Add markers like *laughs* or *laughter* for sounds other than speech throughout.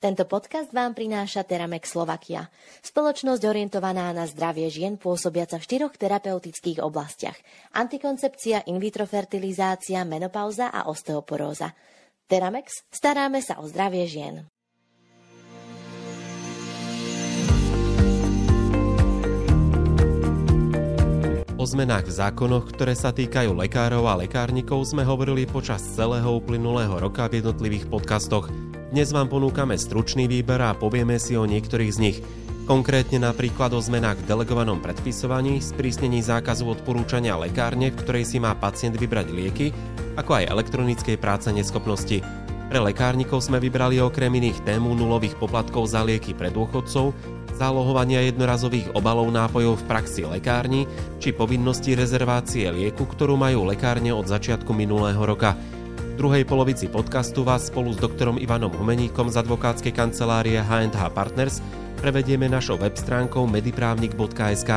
Tento podcast vám prináša Teramex Slovakia, spoločnosť orientovaná na zdravie žien pôsobiaca v štyroch terapeutických oblastiach. Antikoncepcia, in vitro fertilizácia, menopauza a osteoporóza. Teramex, staráme sa o zdravie žien. O zmenách v zákonoch, ktoré sa týkajú lekárov a lekárnikov, sme hovorili počas celého uplynulého roka v jednotlivých podcastoch – dnes vám ponúkame stručný výber a povieme si o niektorých z nich. Konkrétne napríklad o zmenách v delegovanom predpisovaní, sprísnení zákazu odporúčania lekárne, v ktorej si má pacient vybrať lieky, ako aj elektronickej práce neschopnosti. Pre lekárnikov sme vybrali okrem iných tému nulových poplatkov za lieky pre dôchodcov, zálohovania jednorazových obalov nápojov v praxi lekárni či povinnosti rezervácie lieku, ktorú majú lekárne od začiatku minulého roka druhej polovici podcastu vás spolu s doktorom Ivanom Humeníkom z advokátskej kancelárie H&H Partners prevedieme našou web stránkou mediprávnik.sk,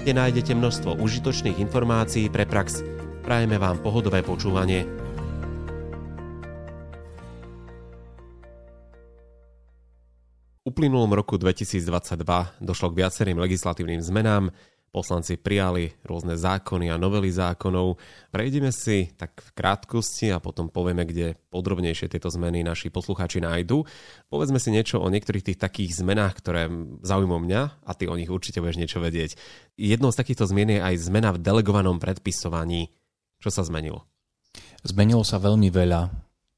kde nájdete množstvo užitočných informácií pre prax. Prajeme vám pohodové počúvanie. uplynulom roku 2022 došlo k viacerým legislatívnym zmenám, poslanci prijali rôzne zákony a novely zákonov. Prejdeme si tak v krátkosti a potom povieme, kde podrobnejšie tieto zmeny naši poslucháči nájdu. Povedzme si niečo o niektorých tých takých zmenách, ktoré zaujímujú mňa a ty o nich určite budeš niečo vedieť. Jednou z takýchto zmien je aj zmena v delegovanom predpisovaní. Čo sa zmenilo? Zmenilo sa veľmi veľa.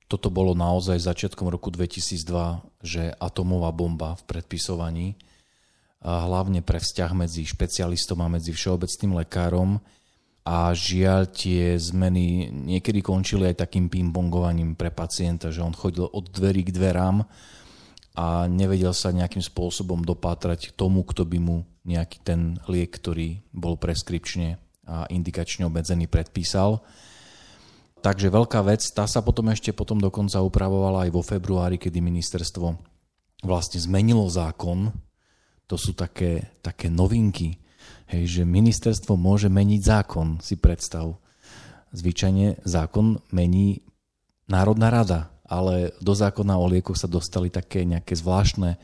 Toto bolo naozaj začiatkom roku 2002, že atomová bomba v predpisovaní hlavne pre vzťah medzi špecialistom a medzi všeobecným lekárom a žiaľ tie zmeny niekedy končili aj takým pingpongovaním pre pacienta, že on chodil od dverí k dverám a nevedel sa nejakým spôsobom dopátrať tomu, kto by mu nejaký ten liek, ktorý bol preskripčne a indikačne obmedzený, predpísal. Takže veľká vec, tá sa potom ešte potom dokonca upravovala aj vo februári, kedy ministerstvo vlastne zmenilo zákon to sú také, také novinky, hej, že ministerstvo môže meniť zákon, si predstav. Zvyčajne zákon mení Národná rada, ale do zákona o liekoch sa dostali také nejaké zvláštne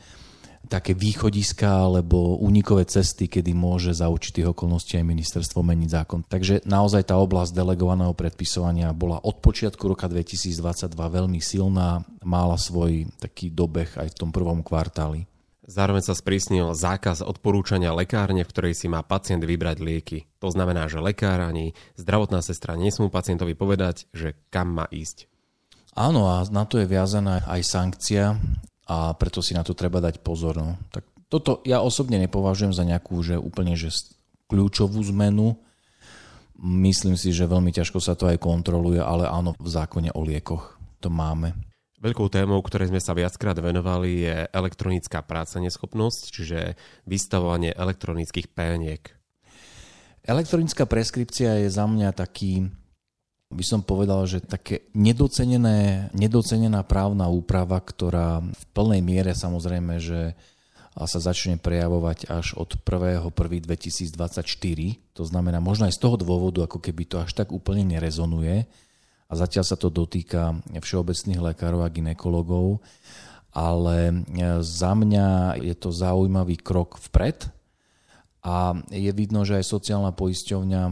také východiska alebo únikové cesty, kedy môže za určitých okolností aj ministerstvo meniť zákon. Takže naozaj tá oblasť delegovaného predpisovania bola od počiatku roka 2022 veľmi silná, mala svoj taký dobeh aj v tom prvom kvartáli. Zároveň sa sprísnil zákaz odporúčania lekárne, v ktorej si má pacient vybrať lieky. To znamená, že lekár ani zdravotná sestra nesmú pacientovi povedať, že kam má ísť. Áno, a na to je viazaná aj sankcia a preto si na to treba dať pozor. No. Tak toto ja osobne nepovažujem za nejakú že úplne že kľúčovú zmenu. Myslím si, že veľmi ťažko sa to aj kontroluje, ale áno, v zákone o liekoch to máme. Veľkou témou, ktorej sme sa viackrát venovali, je elektronická práca neschopnosť, čiže vystavovanie elektronických péniek. Elektronická preskripcia je za mňa taký, by som povedal, že také nedocenené, nedocenená právna úprava, ktorá v plnej miere samozrejme, že sa začne prejavovať až od 1.1.2024. To znamená, možno aj z toho dôvodu, ako keby to až tak úplne nerezonuje, a zatiaľ sa to dotýka všeobecných lekárov a ginekologov, ale e, za mňa je to zaujímavý krok vpred a je vidno, že aj sociálna poisťovňa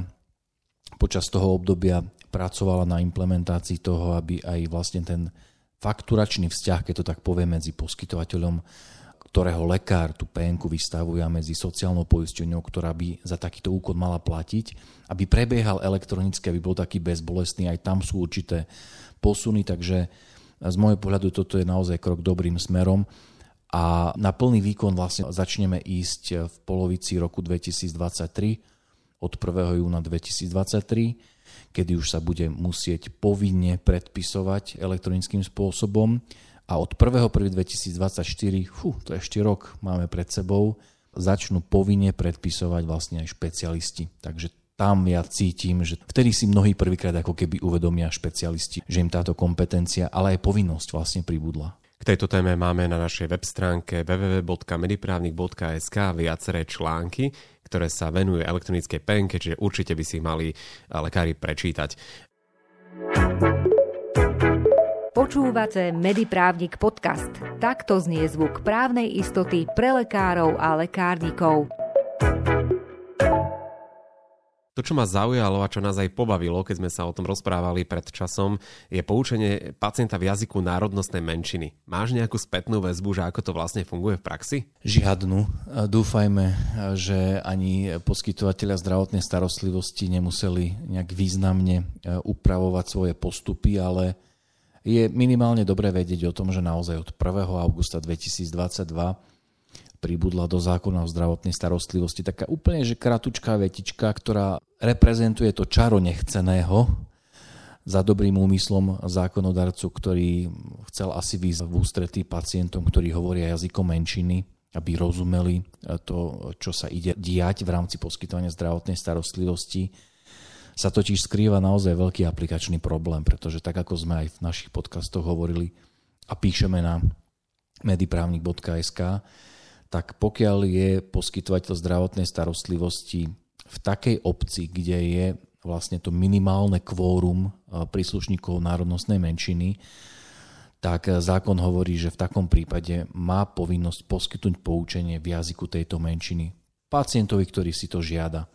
počas toho obdobia pracovala na implementácii toho, aby aj vlastne ten fakturačný vzťah, keď to tak poviem, medzi poskytovateľom ktorého lekár tú PNK vystavuje medzi sociálnou poisťovňou, ktorá by za takýto úkon mala platiť, aby prebiehal elektronicky, aby bol taký bezbolestný. Aj tam sú určité posuny, takže z môjho pohľadu toto je naozaj krok dobrým smerom a na plný výkon vlastne začneme ísť v polovici roku 2023 od 1. júna 2023, kedy už sa bude musieť povinne predpisovať elektronickým spôsobom a od 1.1.2024, fú, to je ešte rok máme pred sebou, začnú povinne predpisovať vlastne aj špecialisti. Takže tam ja cítim, že vtedy si mnohí prvýkrát ako keby uvedomia špecialisti, že im táto kompetencia, ale aj povinnosť vlastne pribudla. K tejto téme máme na našej web stránke www.mediprávnik.sk viaceré články, ktoré sa venujú elektronickej penke, čiže určite by si mali lekári prečítať. Počúvate Mediprávnik podcast. Takto znie zvuk právnej istoty pre lekárov a lekárnikov. To, čo ma zaujalo a čo nás aj pobavilo, keď sme sa o tom rozprávali pred časom, je poučenie pacienta v jazyku národnostnej menšiny. Máš nejakú spätnú väzbu, že ako to vlastne funguje v praxi? Žiadnu. Dúfajme, že ani poskytovateľia zdravotnej starostlivosti nemuseli nejak významne e, upravovať svoje postupy, ale je minimálne dobré vedieť o tom, že naozaj od 1. augusta 2022 pribudla do zákona o zdravotnej starostlivosti. Taká úplne, že kratučká vetička, ktorá reprezentuje to čaro nechceného za dobrým úmyslom zákonodarcu, ktorý chcel asi výsť v ústretí pacientom, ktorí hovoria jazykom menšiny, aby rozumeli to, čo sa ide diať v rámci poskytovania zdravotnej starostlivosti sa totiž skrýva naozaj veľký aplikačný problém, pretože tak ako sme aj v našich podcastoch hovorili a píšeme na mediprávnik.sk, tak pokiaľ je poskytovateľ zdravotnej starostlivosti v takej obci, kde je vlastne to minimálne kvórum príslušníkov národnostnej menšiny, tak zákon hovorí, že v takom prípade má povinnosť poskytnúť poučenie v jazyku tejto menšiny pacientovi, ktorý si to žiada.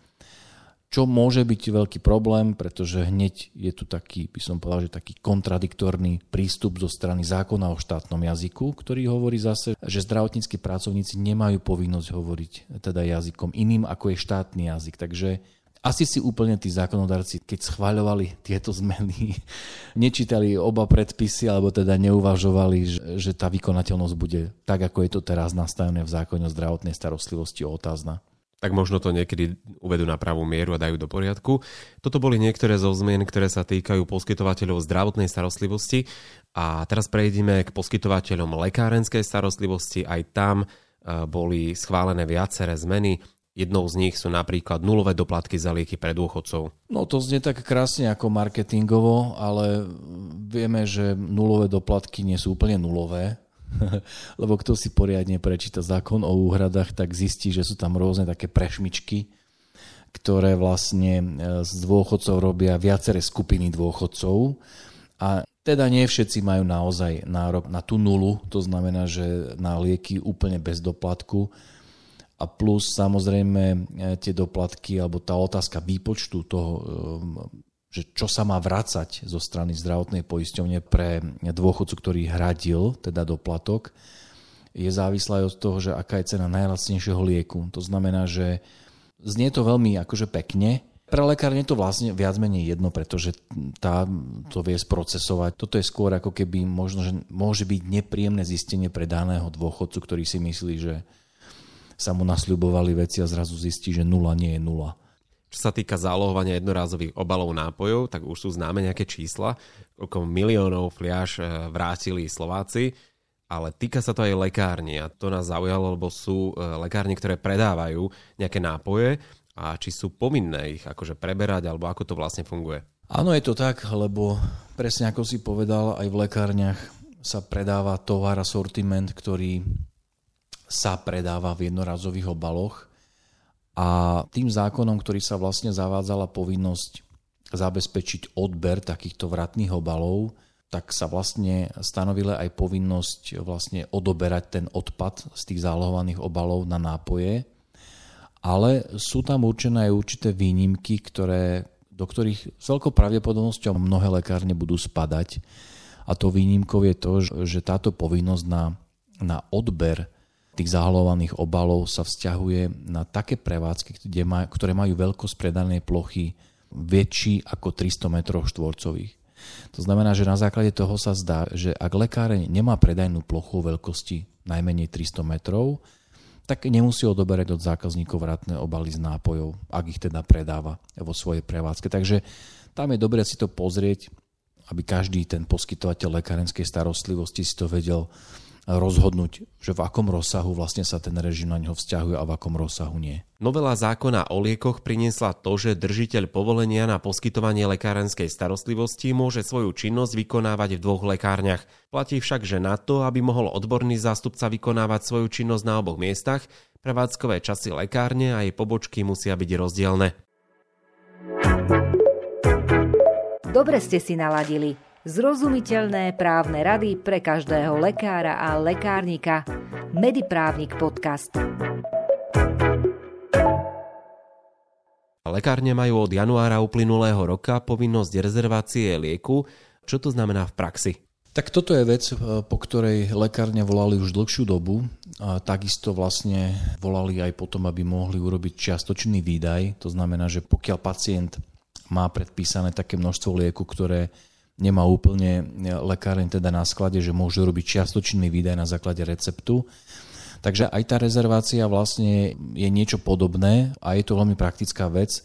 Čo môže byť veľký problém, pretože hneď je tu taký, by som povedal, že taký kontradiktorný prístup zo strany zákona o štátnom jazyku, ktorý hovorí zase, že zdravotníckí pracovníci nemajú povinnosť hovoriť teda jazykom iným, ako je štátny jazyk. Takže asi si úplne tí zákonodarci, keď schváľovali tieto zmeny, *laughs* nečítali oba predpisy, alebo teda neuvažovali, že, tá vykonateľnosť bude tak, ako je to teraz nastavené v zákone o zdravotnej starostlivosti otázna tak možno to niekedy uvedú na pravú mieru a dajú do poriadku. Toto boli niektoré zo zmien, ktoré sa týkajú poskytovateľov zdravotnej starostlivosti a teraz prejdeme k poskytovateľom lekárenskej starostlivosti. Aj tam e, boli schválené viaceré zmeny. Jednou z nich sú napríklad nulové doplatky za lieky pre dôchodcov. No to znie tak krásne ako marketingovo, ale vieme, že nulové doplatky nie sú úplne nulové *laughs* Lebo kto si poriadne prečíta zákon o úhradách, tak zistí, že sú tam rôzne také prešmičky, ktoré vlastne e, z dôchodcov robia viaceré skupiny dôchodcov. A teda nie všetci majú naozaj nárok na tú nulu, to znamená, že na lieky úplne bez doplatku. A plus samozrejme e, tie doplatky alebo tá otázka výpočtu toho e, že čo sa má vracať zo strany zdravotnej poisťovne pre dôchodcu, ktorý hradil teda doplatok, je závislá aj od toho, že aká je cena najlacnejšieho lieku. To znamená, že znie to veľmi akože pekne, pre lekárne to vlastne viac menej jedno, pretože tá to vie sprocesovať. Toto je skôr ako keby možno, že môže byť nepríjemné zistenie pre daného dôchodcu, ktorý si myslí, že sa mu nasľubovali veci a zrazu zistí, že nula nie je nula. Čo sa týka zálohovania jednorázových obalov nápojov, tak už sú známe nejaké čísla, koľko miliónov fliaž e, vrátili Slováci, ale týka sa to aj lekárni a to nás zaujalo, lebo sú e, lekárne, ktoré predávajú nejaké nápoje a či sú povinné ich akože preberať, alebo ako to vlastne funguje. Áno, je to tak, lebo presne ako si povedal, aj v lekárniach sa predáva tovar sortiment, ktorý sa predáva v jednorazových obaloch a tým zákonom, ktorý sa vlastne zavádzala povinnosť zabezpečiť odber takýchto vratných obalov, tak sa vlastne stanovila aj povinnosť vlastne odoberať ten odpad z tých zálohovaných obalov na nápoje. Ale sú tam určené aj určité výnimky, ktoré, do ktorých s veľkou pravdepodobnosťou mnohé lekárne budú spadať. A to výnimkou je to, že táto povinnosť na, na odber tých zahalovaných obalov sa vzťahuje na také prevádzky, kde maj, ktoré majú veľkosť predanej plochy väčší ako 300 m štvorcových. To znamená, že na základe toho sa zdá, že ak lekáreň nemá predajnú plochu veľkosti najmenej 300 metrov, tak nemusí odoberať od zákazníkov vratné obaly z nápojov, ak ich teda predáva vo svojej prevádzke. Takže tam je dobre si to pozrieť, aby každý ten poskytovateľ lekárenskej starostlivosti si to vedel rozhodnúť, že v akom rozsahu vlastne sa ten režim na neho vzťahuje a v akom rozsahu nie. Novela zákona o liekoch priniesla to, že držiteľ povolenia na poskytovanie lekárenskej starostlivosti môže svoju činnosť vykonávať v dvoch lekárniach. Platí však, že na to, aby mohol odborný zástupca vykonávať svoju činnosť na oboch miestach, prevádzkové časy lekárne a jej pobočky musia byť rozdielne. Dobre ste si naladili. Zrozumiteľné právne rady pre každého lekára a lekárnika. Mediprávnik podcast. Lekárne majú od januára uplynulého roka povinnosť rezervácie lieku. Čo to znamená v praxi? Tak toto je vec, po ktorej lekárne volali už dlhšiu dobu. A takisto vlastne volali aj potom, aby mohli urobiť čiastočný výdaj. To znamená, že pokiaľ pacient má predpísané také množstvo lieku, ktoré nemá úplne lekáreň teda na sklade, že môže robiť čiastočný výdaj na základe receptu. Takže aj tá rezervácia vlastne je niečo podobné a je to veľmi praktická vec.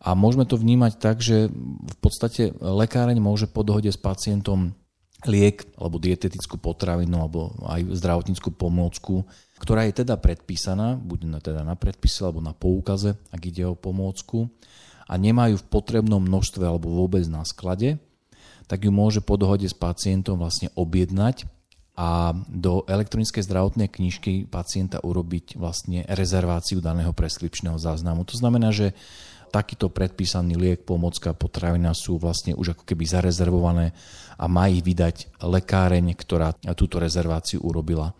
A môžeme to vnímať tak, že v podstate lekáreň môže po dohode s pacientom liek alebo dietetickú potravinu alebo aj zdravotníckú pomôcku, ktorá je teda predpísaná, buď teda na predpise alebo na poukaze, ak ide o pomôcku, a nemajú v potrebnom množstve alebo vôbec na sklade, tak ju môže po dohode s pacientom vlastne objednať a do elektronickej zdravotnej knižky pacienta urobiť vlastne rezerváciu daného preskripčného záznamu. To znamená, že takýto predpísaný liek, pomocka, potravina sú vlastne už ako keby zarezervované a má ich vydať lekáreň, ktorá túto rezerváciu urobila.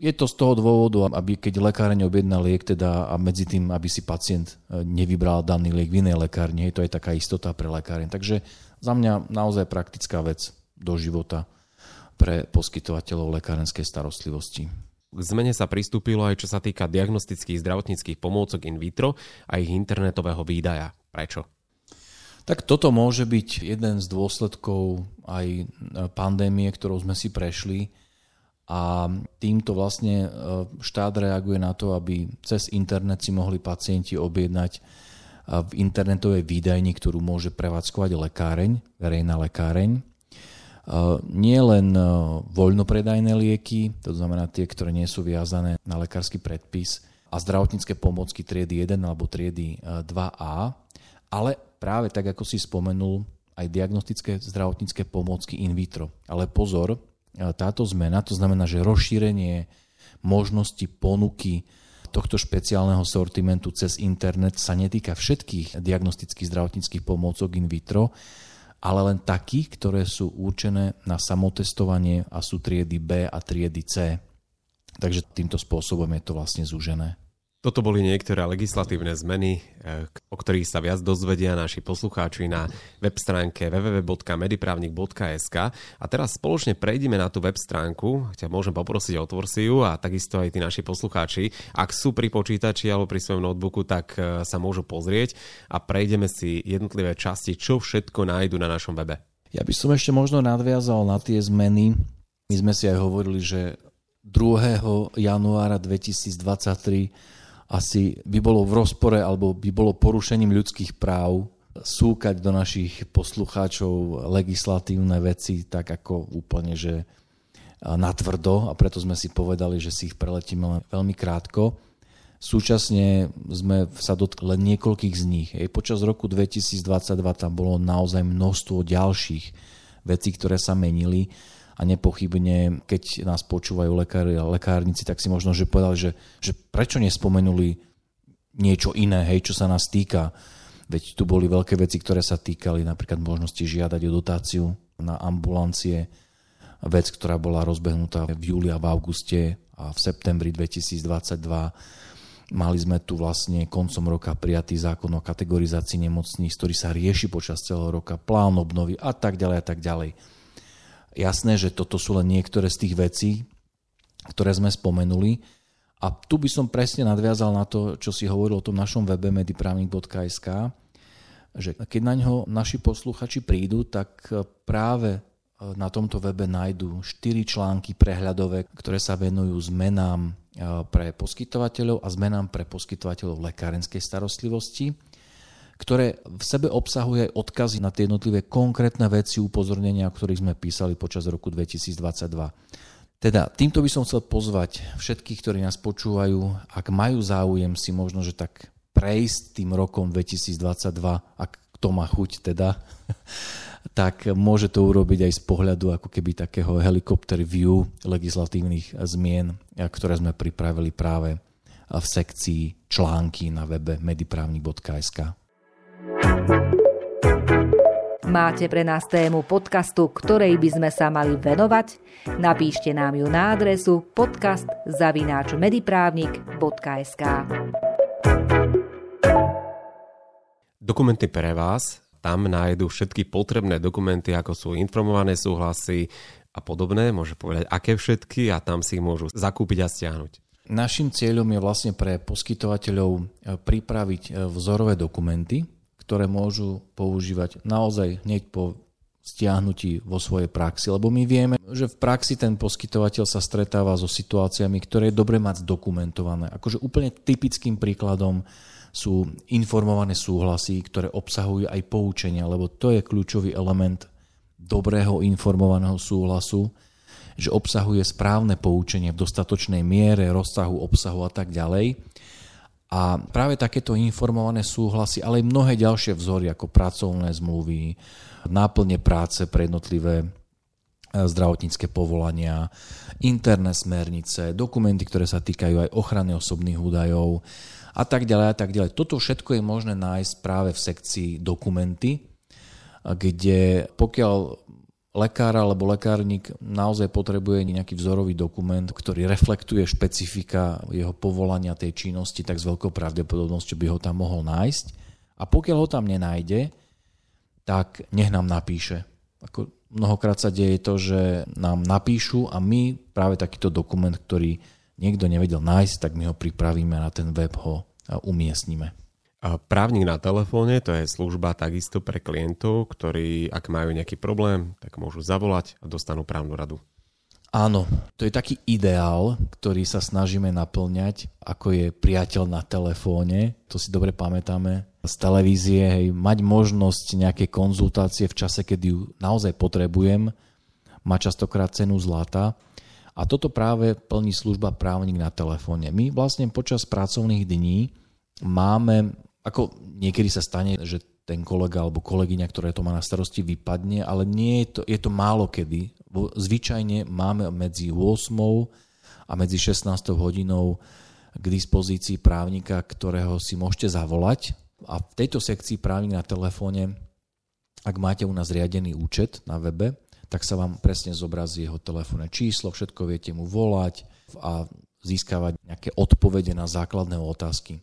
Je to z toho dôvodu, aby keď lekáreň objedná liek, teda a medzi tým, aby si pacient e, nevybral daný liek v inej lekárni, je to aj taká istota pre lekáreň. Takže za mňa naozaj praktická vec do života pre poskytovateľov lekárenskej starostlivosti. K zmene sa pristúpilo aj čo sa týka diagnostických zdravotníckých pomôcok in vitro a ich internetového výdaja. Prečo? Tak toto môže byť jeden z dôsledkov aj e, pandémie, ktorou sme si prešli a týmto vlastne e, štát reaguje na to, aby cez internet si mohli pacienti objednať e, v internetovej výdajni, ktorú môže prevádzkovať lekáreň, verejná lekáreň. E, nie len voľnopredajné lieky, to znamená tie, ktoré nie sú viazané na lekársky predpis a zdravotnícke pomocky triedy 1 alebo triedy 2A, ale práve tak, ako si spomenul, aj diagnostické zdravotnícke pomôcky in vitro. Ale pozor, táto zmena, to znamená, že rozšírenie možnosti ponuky tohto špeciálneho sortimentu cez internet sa netýka všetkých diagnostických zdravotníckých pomôcok in vitro, ale len takých, ktoré sú určené na samotestovanie a sú triedy B a triedy C. Takže týmto spôsobom je to vlastne zúžené. Toto boli niektoré legislatívne zmeny, eh, o ktorých sa viac dozvedia naši poslucháči na web stránke www.medipravnik.sk a teraz spoločne prejdeme na tú web stránku, ťa môžem poprosiť otvor si ju a takisto aj tí naši poslucháči, ak sú pri počítači alebo pri svojom notebooku, tak eh, sa môžu pozrieť a prejdeme si jednotlivé časti, čo všetko nájdu na našom webe. Ja by som ešte možno nadviazal na tie zmeny. My sme si aj hovorili, že 2. januára 2023 asi by bolo v rozpore alebo by bolo porušením ľudských práv súkať do našich poslucháčov legislatívne veci tak ako úplne, že natvrdo a preto sme si povedali, že si ich preletíme len veľmi krátko. Súčasne sme sa dotkli len niekoľkých z nich. Ej, počas roku 2022 tam bolo naozaj množstvo ďalších vecí, ktoré sa menili a nepochybne, keď nás počúvajú lekári a lekárnici, tak si možno, že povedali, že, že prečo nespomenuli niečo iné, hej, čo sa nás týka. Veď tu boli veľké veci, ktoré sa týkali napríklad možnosti žiadať o dotáciu na ambulancie, vec, ktorá bola rozbehnutá v júli a v auguste a v septembri 2022 Mali sme tu vlastne koncom roka prijatý zákon o kategorizácii nemocníc, ktorý sa rieši počas celého roka, plán obnovy a tak ďalej a tak ďalej. Jasné, že toto sú len niektoré z tých vecí, ktoré sme spomenuli. A tu by som presne nadviazal na to, čo si hovoril o tom našom webe mediprávnik.sk, že keď na ňo naši posluchači prídu, tak práve e, na tomto webe nájdú 4 články prehľadové, ktoré sa venujú zmenám e, pre poskytovateľov a zmenám pre poskytovateľov lekárenskej starostlivosti ktoré v sebe obsahuje odkazy na tie jednotlivé konkrétne veci, upozornenia, o ktorých sme písali počas roku 2022. Teda týmto by som chcel pozvať všetkých, ktorí nás počúvajú, ak majú záujem si možno, že tak prejsť tým rokom 2022, ak to má chuť teda, *laughs* tak môže to urobiť aj z pohľadu ako keby takého helikopter view legislatívnych zmien, ktoré sme pripravili práve v sekcii články na webe mediprávnik.sk. Máte pre nás tému podcastu, ktorej by sme sa mali venovať? Napíšte nám ju na adresu podcast.mediprávnik.sk Dokumenty pre vás. Tam nájdú všetky potrebné dokumenty, ako sú informované súhlasy a podobné. Môže povedať, aké všetky a tam si ich môžu zakúpiť a stiahnuť. Našim cieľom je vlastne pre poskytovateľov e, pripraviť e, vzorové dokumenty, ktoré môžu používať naozaj hneď po stiahnutí vo svojej praxi, lebo my vieme, že v praxi ten poskytovateľ sa stretáva so situáciami, ktoré je dobre mať zdokumentované. Akože úplne typickým príkladom sú informované súhlasy, ktoré obsahujú aj poučenia, lebo to je kľúčový element dobrého informovaného súhlasu, že obsahuje správne poučenie v dostatočnej miere, rozsahu, obsahu a tak ďalej. A práve takéto informované súhlasy, ale aj mnohé ďalšie vzory ako pracovné zmluvy, náplne práce pre jednotlivé e, zdravotnícke povolania, interné smernice, dokumenty, ktoré sa týkajú aj ochrany osobných údajov a tak ďalej a tak ďalej. Toto všetko je možné nájsť práve v sekcii dokumenty, kde pokiaľ lekár alebo lekárnik naozaj potrebuje nejaký vzorový dokument, ktorý reflektuje špecifika jeho povolania tej činnosti, tak s veľkou pravdepodobnosťou by ho tam mohol nájsť. A pokiaľ ho tam nenájde, tak nech nám napíše. Ako mnohokrát sa deje to, že nám napíšu a my práve takýto dokument, ktorý niekto nevedel nájsť, tak my ho pripravíme na ten web, ho umiestnime. Právnik na telefóne to je služba takisto pre klientov, ktorí ak majú nejaký problém, tak môžu zavolať a dostanú právnu radu. Áno, to je taký ideál, ktorý sa snažíme naplňať, ako je priateľ na telefóne, to si dobre pamätáme z televízie, hej, mať možnosť nejaké konzultácie v čase, kedy ju naozaj potrebujem, má častokrát cenu zlata. A toto práve plní služba právnik na telefóne. My vlastne počas pracovných dní máme ako niekedy sa stane, že ten kolega alebo kolegyňa, ktoré to má na starosti, vypadne, ale nie je to, je to málo kedy. Zvyčajne máme medzi 8 a medzi 16 hodinou k dispozícii právnika, ktorého si môžete zavolať. A v tejto sekcii právnik na telefóne, ak máte u nás riadený účet na webe, tak sa vám presne zobrazí jeho telefónne číslo, všetko viete mu volať a získavať nejaké odpovede na základné otázky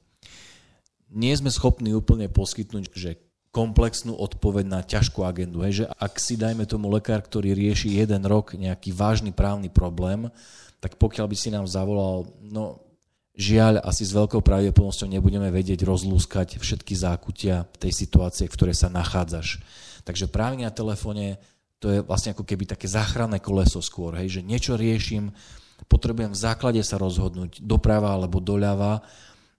nie sme schopní úplne poskytnúť, že komplexnú odpoveď na ťažkú agendu. Hej, že ak si dajme tomu lekár, ktorý rieši jeden rok nejaký vážny právny problém, tak pokiaľ by si nám zavolal, no žiaľ, asi s veľkou pravdepodobnosťou nebudeme vedieť rozlúskať všetky zákutia tej situácie, v ktorej sa nachádzaš. Takže právne na telefóne to je vlastne ako keby také záchranné koleso skôr, hej, že niečo riešim, potrebujem v základe sa rozhodnúť doprava alebo doľava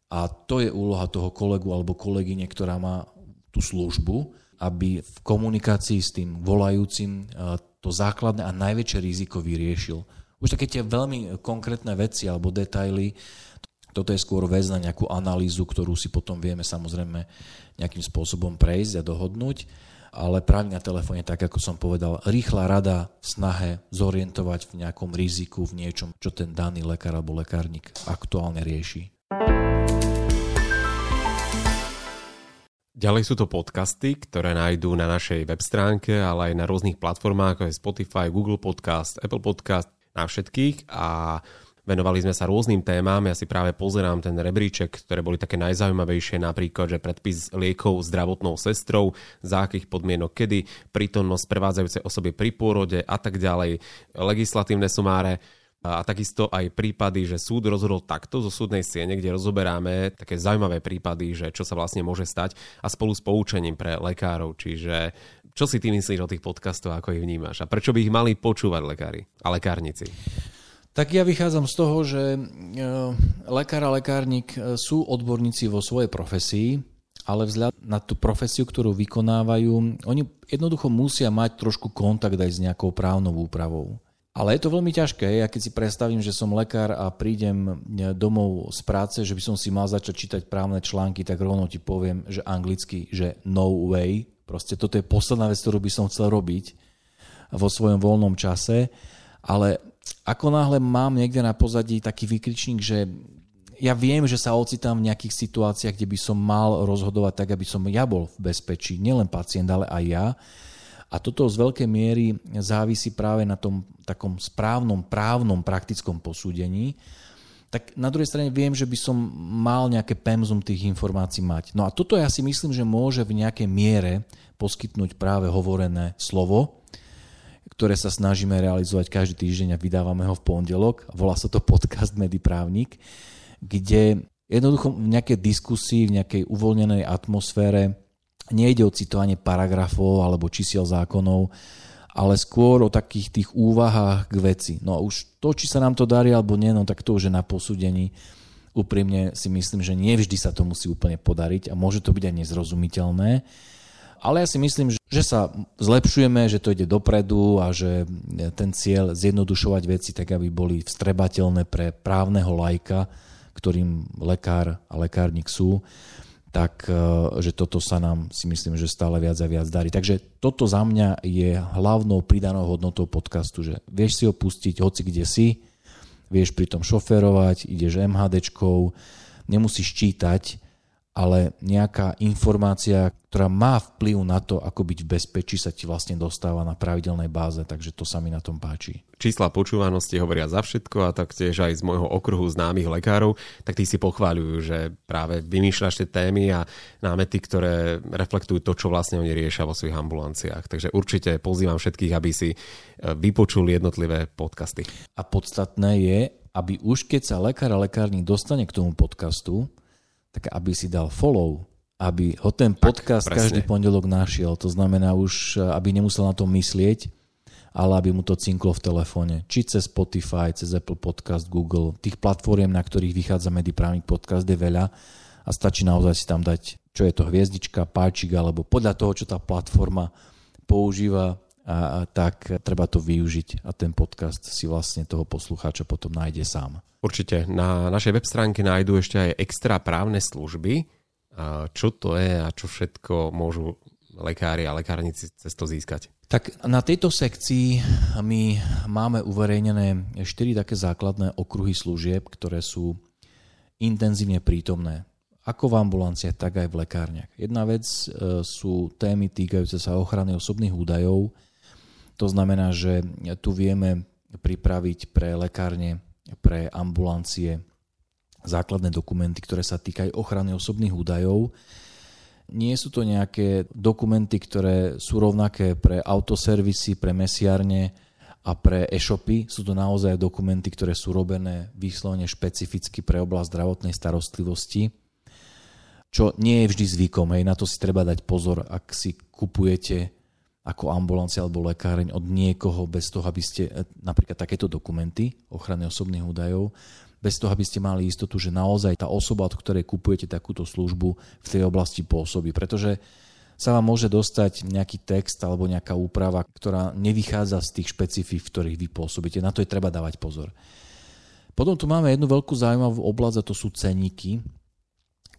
a to je úloha toho kolegu alebo kolegyne, ktorá má tú službu, aby v komunikácii s tým volajúcim e, to základné a najväčšie riziko vyriešil. Už také tie veľmi konkrétne veci alebo detaily, toto je skôr vec na nejakú analýzu, ktorú si potom vieme samozrejme nejakým spôsobom prejsť a dohodnúť, ale práve na telefóne, tak ako som povedal, rýchla rada v snahe zorientovať v nejakom riziku, v niečom, čo ten daný lekár alebo lekárnik aktuálne rieši. Ďalej sú to podcasty, ktoré nájdú na našej web stránke, ale aj na rôznych platformách, ako je Spotify, Google Podcast, Apple Podcast, na všetkých a venovali sme sa rôznym témam. Ja si práve pozerám ten rebríček, ktoré boli také najzaujímavejšie, napríklad, že predpis liekov zdravotnou sestrou, za akých podmienok kedy, prítomnosť prevádzajúcej osoby pri pôrode a tak ďalej, legislatívne sumáre a takisto aj prípady, že súd rozhodol takto zo súdnej siene, kde rozoberáme také zaujímavé prípady, že čo sa vlastne môže stať a spolu s poučením pre lekárov. Čiže čo si ty myslíš o tých podcastoch, ako ich vnímaš a prečo by ich mali počúvať lekári a lekárnici? Tak ja vychádzam z toho, že e, lekár a lekárnik e, sú odborníci vo svojej profesii, ale vzhľad na tú profesiu, ktorú vykonávajú, oni jednoducho musia mať trošku kontakt aj s nejakou právnou úpravou. Ale je to veľmi ťažké. Ja keď si predstavím, že som lekár a prídem domov z práce, že by som si mal začať čítať právne články, tak rovno ti poviem, že anglicky, že no way. Proste toto je posledná vec, ktorú by som chcel robiť vo svojom voľnom čase. Ale ako náhle mám niekde na pozadí taký vykričník, že ja viem, že sa ocitám v nejakých situáciách, kde by som mal rozhodovať tak, aby som ja bol v bezpečí, nielen pacient, ale aj ja, A toto z veľkej miery závisí práve na tom takom správnom právnom praktickom posúdení, tak na druhej strane viem, že by som mal nejaké pemzum tých informácií mať. No a toto ja si myslím, že môže v nejakej miere poskytnúť práve hovorené slovo, ktoré sa snažíme realizovať každý týždeň a vydávame ho v pondelok. Volá sa to podcast Mediprávnik, kde jednoducho v nejakej diskusii, v nejakej uvoľnenej atmosfére nejde o citovanie paragrafov alebo čísiel zákonov, ale skôr o takých tých úvahách k veci. No už to, či sa nám to darí alebo nie, no tak to už je na posúdení. Úprimne si myslím, že nie vždy sa to musí úplne podariť a môže to byť aj nezrozumiteľné. Ale ja si myslím, že sa zlepšujeme, že to ide dopredu a že ten cieľ zjednodušovať veci tak, aby boli vstrebateľné pre právneho lajka, ktorým lekár a lekárnik sú, tak e, že toto sa nám si myslím, že stále viac a viac darí. Takže toto za mňa je hlavnou pridanou hodnotou podcastu, že vieš si ho pustiť hoci kde si, vieš pritom šoferovať, ideš MHDčkou, nemusíš čítať, ale nejaká informácia, ktorá má vplyv na to, ako byť v bezpečí, sa ti vlastne dostáva na pravidelnej báze, takže to sa mi na tom páči. Čísla počúvanosti hovoria za všetko a taktiež aj z môjho okruhu známych lekárov, tak tí si pochváľujú, že práve vymýšľaš tie témy a námety, ktoré reflektujú to, čo vlastne oni riešia vo svojich ambulanciách. Takže určite pozývam všetkých, aby si e, vypočuli jednotlivé podcasty. A podstatné je, aby už keď sa lekár a lekárnik dostane k tomu podcastu, tak aby si dal follow, aby ho ten podcast tak, každý pondelok našiel. To znamená už, aby nemusel na to myslieť, ale aby mu to cinklo v telefóne. Či cez Spotify, cez Apple Podcast, Google. Tých platform, na ktorých vychádza Mediprávnik podcast je veľa a stačí naozaj si tam dať, čo je to hviezdička, páčik, alebo podľa toho, čo tá platforma používa, a, tak treba to využiť a ten podcast si vlastne toho poslucháča potom nájde sám. Určite. Na našej web stránke nájdú ešte aj extra právne služby. Čo to je a čo všetko môžu lekári a lekárnici cez to získať? Tak na tejto sekcii my máme uverejnené 4 také základné okruhy služieb, ktoré sú intenzívne prítomné ako v ambulanciách, tak aj v lekárniach. Jedna vec e, sú témy týkajúce sa ochrany osobných údajov, to znamená, že tu vieme pripraviť pre lekárne, pre ambulancie základné dokumenty, ktoré sa týkajú ochrany osobných údajov. Nie sú to nejaké dokumenty, ktoré sú rovnaké pre autoservisy, pre mesiarne a pre e-shopy. Sú to naozaj dokumenty, ktoré sú robené výslovne špecificky pre oblasť zdravotnej starostlivosti, čo nie je vždy zvykom. Hej. Na to si treba dať pozor, ak si kupujete ako ambulancia alebo lekáreň od niekoho bez toho, aby ste e, napríklad takéto dokumenty ochrany osobných údajov, bez toho, aby ste mali istotu, že naozaj tá osoba, od ktorej kupujete takúto službu v tej oblasti pôsobí. Pretože sa vám môže dostať nejaký text alebo nejaká úprava, ktorá nevychádza z tých špecifík, v ktorých vy pôsobíte. Na to je treba dávať pozor. Potom tu máme jednu veľkú zaujímavú oblasť a to sú ceníky,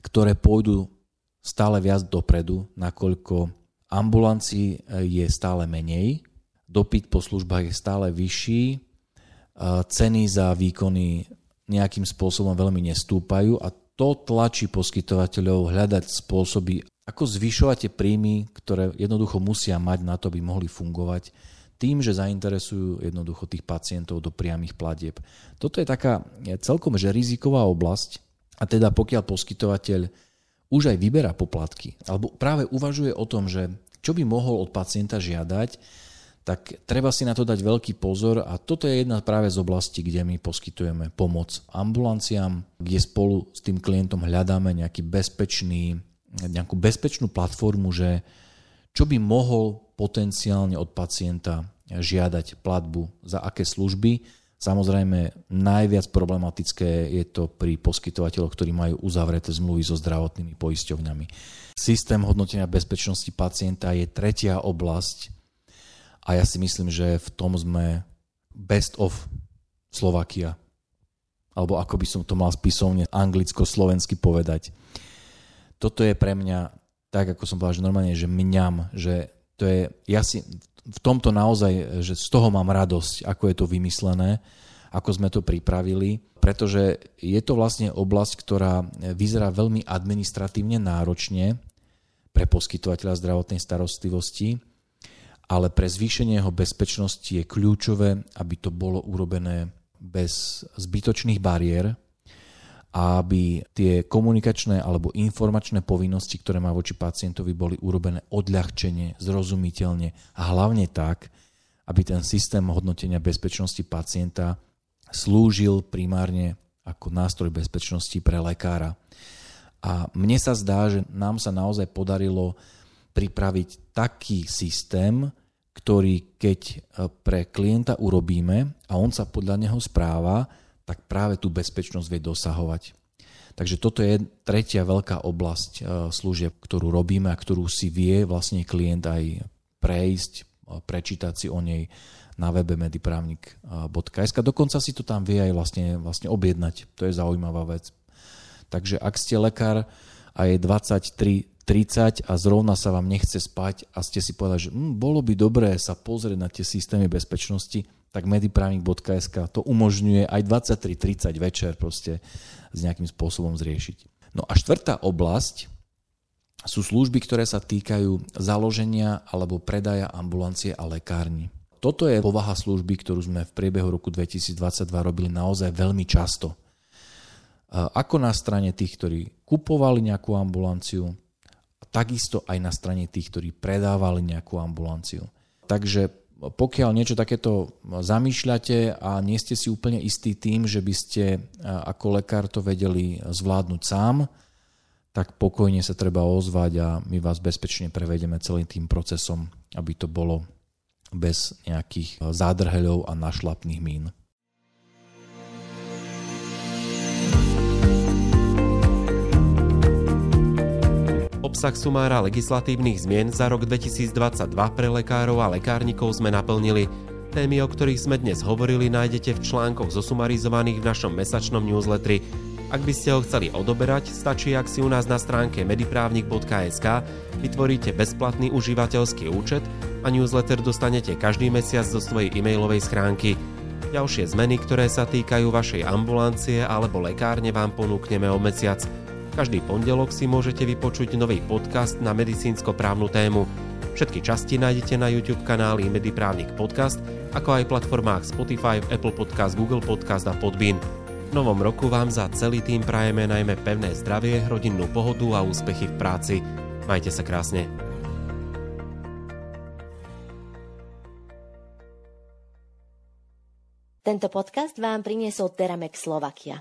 ktoré pôjdu stále viac dopredu, nakoľko ambulancií e, je stále menej, dopyt po službách je stále vyšší, e, ceny za výkony nejakým spôsobom veľmi nestúpajú a to tlačí poskytovateľov hľadať spôsoby, ako zvyšovať tie príjmy, ktoré jednoducho musia mať na to, aby mohli fungovať tým, že zainteresujú jednoducho tých pacientov do priamých platieb. Toto je taká celkom že riziková oblasť. A teda pokiaľ poskytovateľ už aj vyberá poplatky, alebo práve uvažuje o tom, že čo by mohol od pacienta žiadať, tak treba si na to dať veľký pozor a toto je jedna práve z oblastí, kde my poskytujeme pomoc ambulanciám, kde spolu s tým klientom hľadáme nejaký bezpečný, nejakú bezpečnú platformu, že čo by mohol potenciálne od pacienta žiadať platbu, za aké služby, Samozrejme, najviac problematické je to pri poskytovateľoch, ktorí majú uzavreté zmluvy so zdravotnými poisťovňami. Systém hodnotenia bezpečnosti pacienta je tretia oblasť a ja si myslím, že v tom sme best of Slovakia. Alebo ako by som to mal spisovne anglicko-slovensky povedať. Toto je pre mňa, tak ako som povedal, že normálne, že mňam, že to je, ja si v tomto naozaj, že z toho mám radosť, ako je to vymyslené, ako sme to pripravili, pretože je to vlastne oblasť, ktorá vyzerá veľmi administratívne náročne pre poskytovateľa zdravotnej starostlivosti, ale pre zvýšenie jeho bezpečnosti je kľúčové, aby to bolo urobené bez zbytočných bariér aby tie komunikačné alebo informačné povinnosti, ktoré má voči pacientovi, boli urobené odľahčenie, zrozumiteľne a hlavne tak, aby ten systém hodnotenia bezpečnosti pacienta slúžil primárne ako nástroj bezpečnosti pre lekára. A mne sa zdá, že nám sa naozaj podarilo pripraviť taký systém, ktorý keď e, pre klienta urobíme a on sa podľa neho správa, tak práve tú bezpečnosť vie dosahovať. Takže toto je tretia veľká oblasť e, služieb, ktorú robíme a ktorú si vie vlastne klient aj prejsť, e, prečítať si o nej na webe mediprávnik.sk. Dokonca si to tam vie aj vlastne, vlastne objednať. To je zaujímavá vec. Takže ak ste lekár a je 23 30 a zrovna sa vám nechce spať a ste si povedali, že hm, bolo by dobré sa pozrieť na tie systémy bezpečnosti, tak medipravnik.sk to umožňuje aj 23.30 večer proste s nejakým spôsobom zriešiť. No a štvrtá oblasť sú služby, ktoré sa týkajú založenia alebo predaja ambulancie a lekárni. Toto je povaha služby, ktorú sme v priebehu roku 2022 robili naozaj veľmi často. Ako na strane tých, ktorí kupovali nejakú ambulanciu, takisto aj na strane tých, ktorí predávali nejakú ambulanciu. Takže pokiaľ niečo takéto zamýšľate a nie ste si úplne istí tým, že by ste ako lekár to vedeli zvládnuť sám, tak pokojne sa treba ozvať a my vás bezpečne prevedeme celým tým procesom, aby to bolo bez nejakých zádrheľov a našlapných mín. Obsah sumára legislatívnych zmien za rok 2022 pre lekárov a lekárnikov sme naplnili. Témy, o ktorých sme dnes hovorili, nájdete v článkoch zosumarizovaných v našom mesačnom newsletteri. Ak by ste ho chceli odoberať, stačí, ak si u nás na stránke mediprávnik.sk vytvoríte bezplatný užívateľský účet a newsletter dostanete každý mesiac zo svojej e-mailovej schránky. Ďalšie zmeny, ktoré sa týkajú vašej ambulancie alebo lekárne vám ponúkneme o mesiac. Každý pondelok si môžete vypočuť nový podcast na medicínsko-právnu tému. Všetky časti nájdete na YouTube kanáli Mediprávnik Podcast, ako aj platformách Spotify, Apple Podcast, Google Podcast a Podbean. V novom roku vám za celý tým prajeme najmä pevné zdravie, rodinnú pohodu a úspechy v práci. Majte sa krásne. Tento podcast vám priniesol Teramex Slovakia.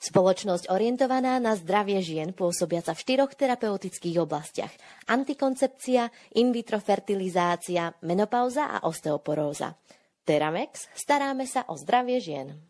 Spoločnosť orientovaná na zdravie žien pôsobiaca v štyroch terapeutických oblastiach. Antikoncepcia, in vitro fertilizácia, menopauza a osteoporóza. Teramex, staráme sa o zdravie žien.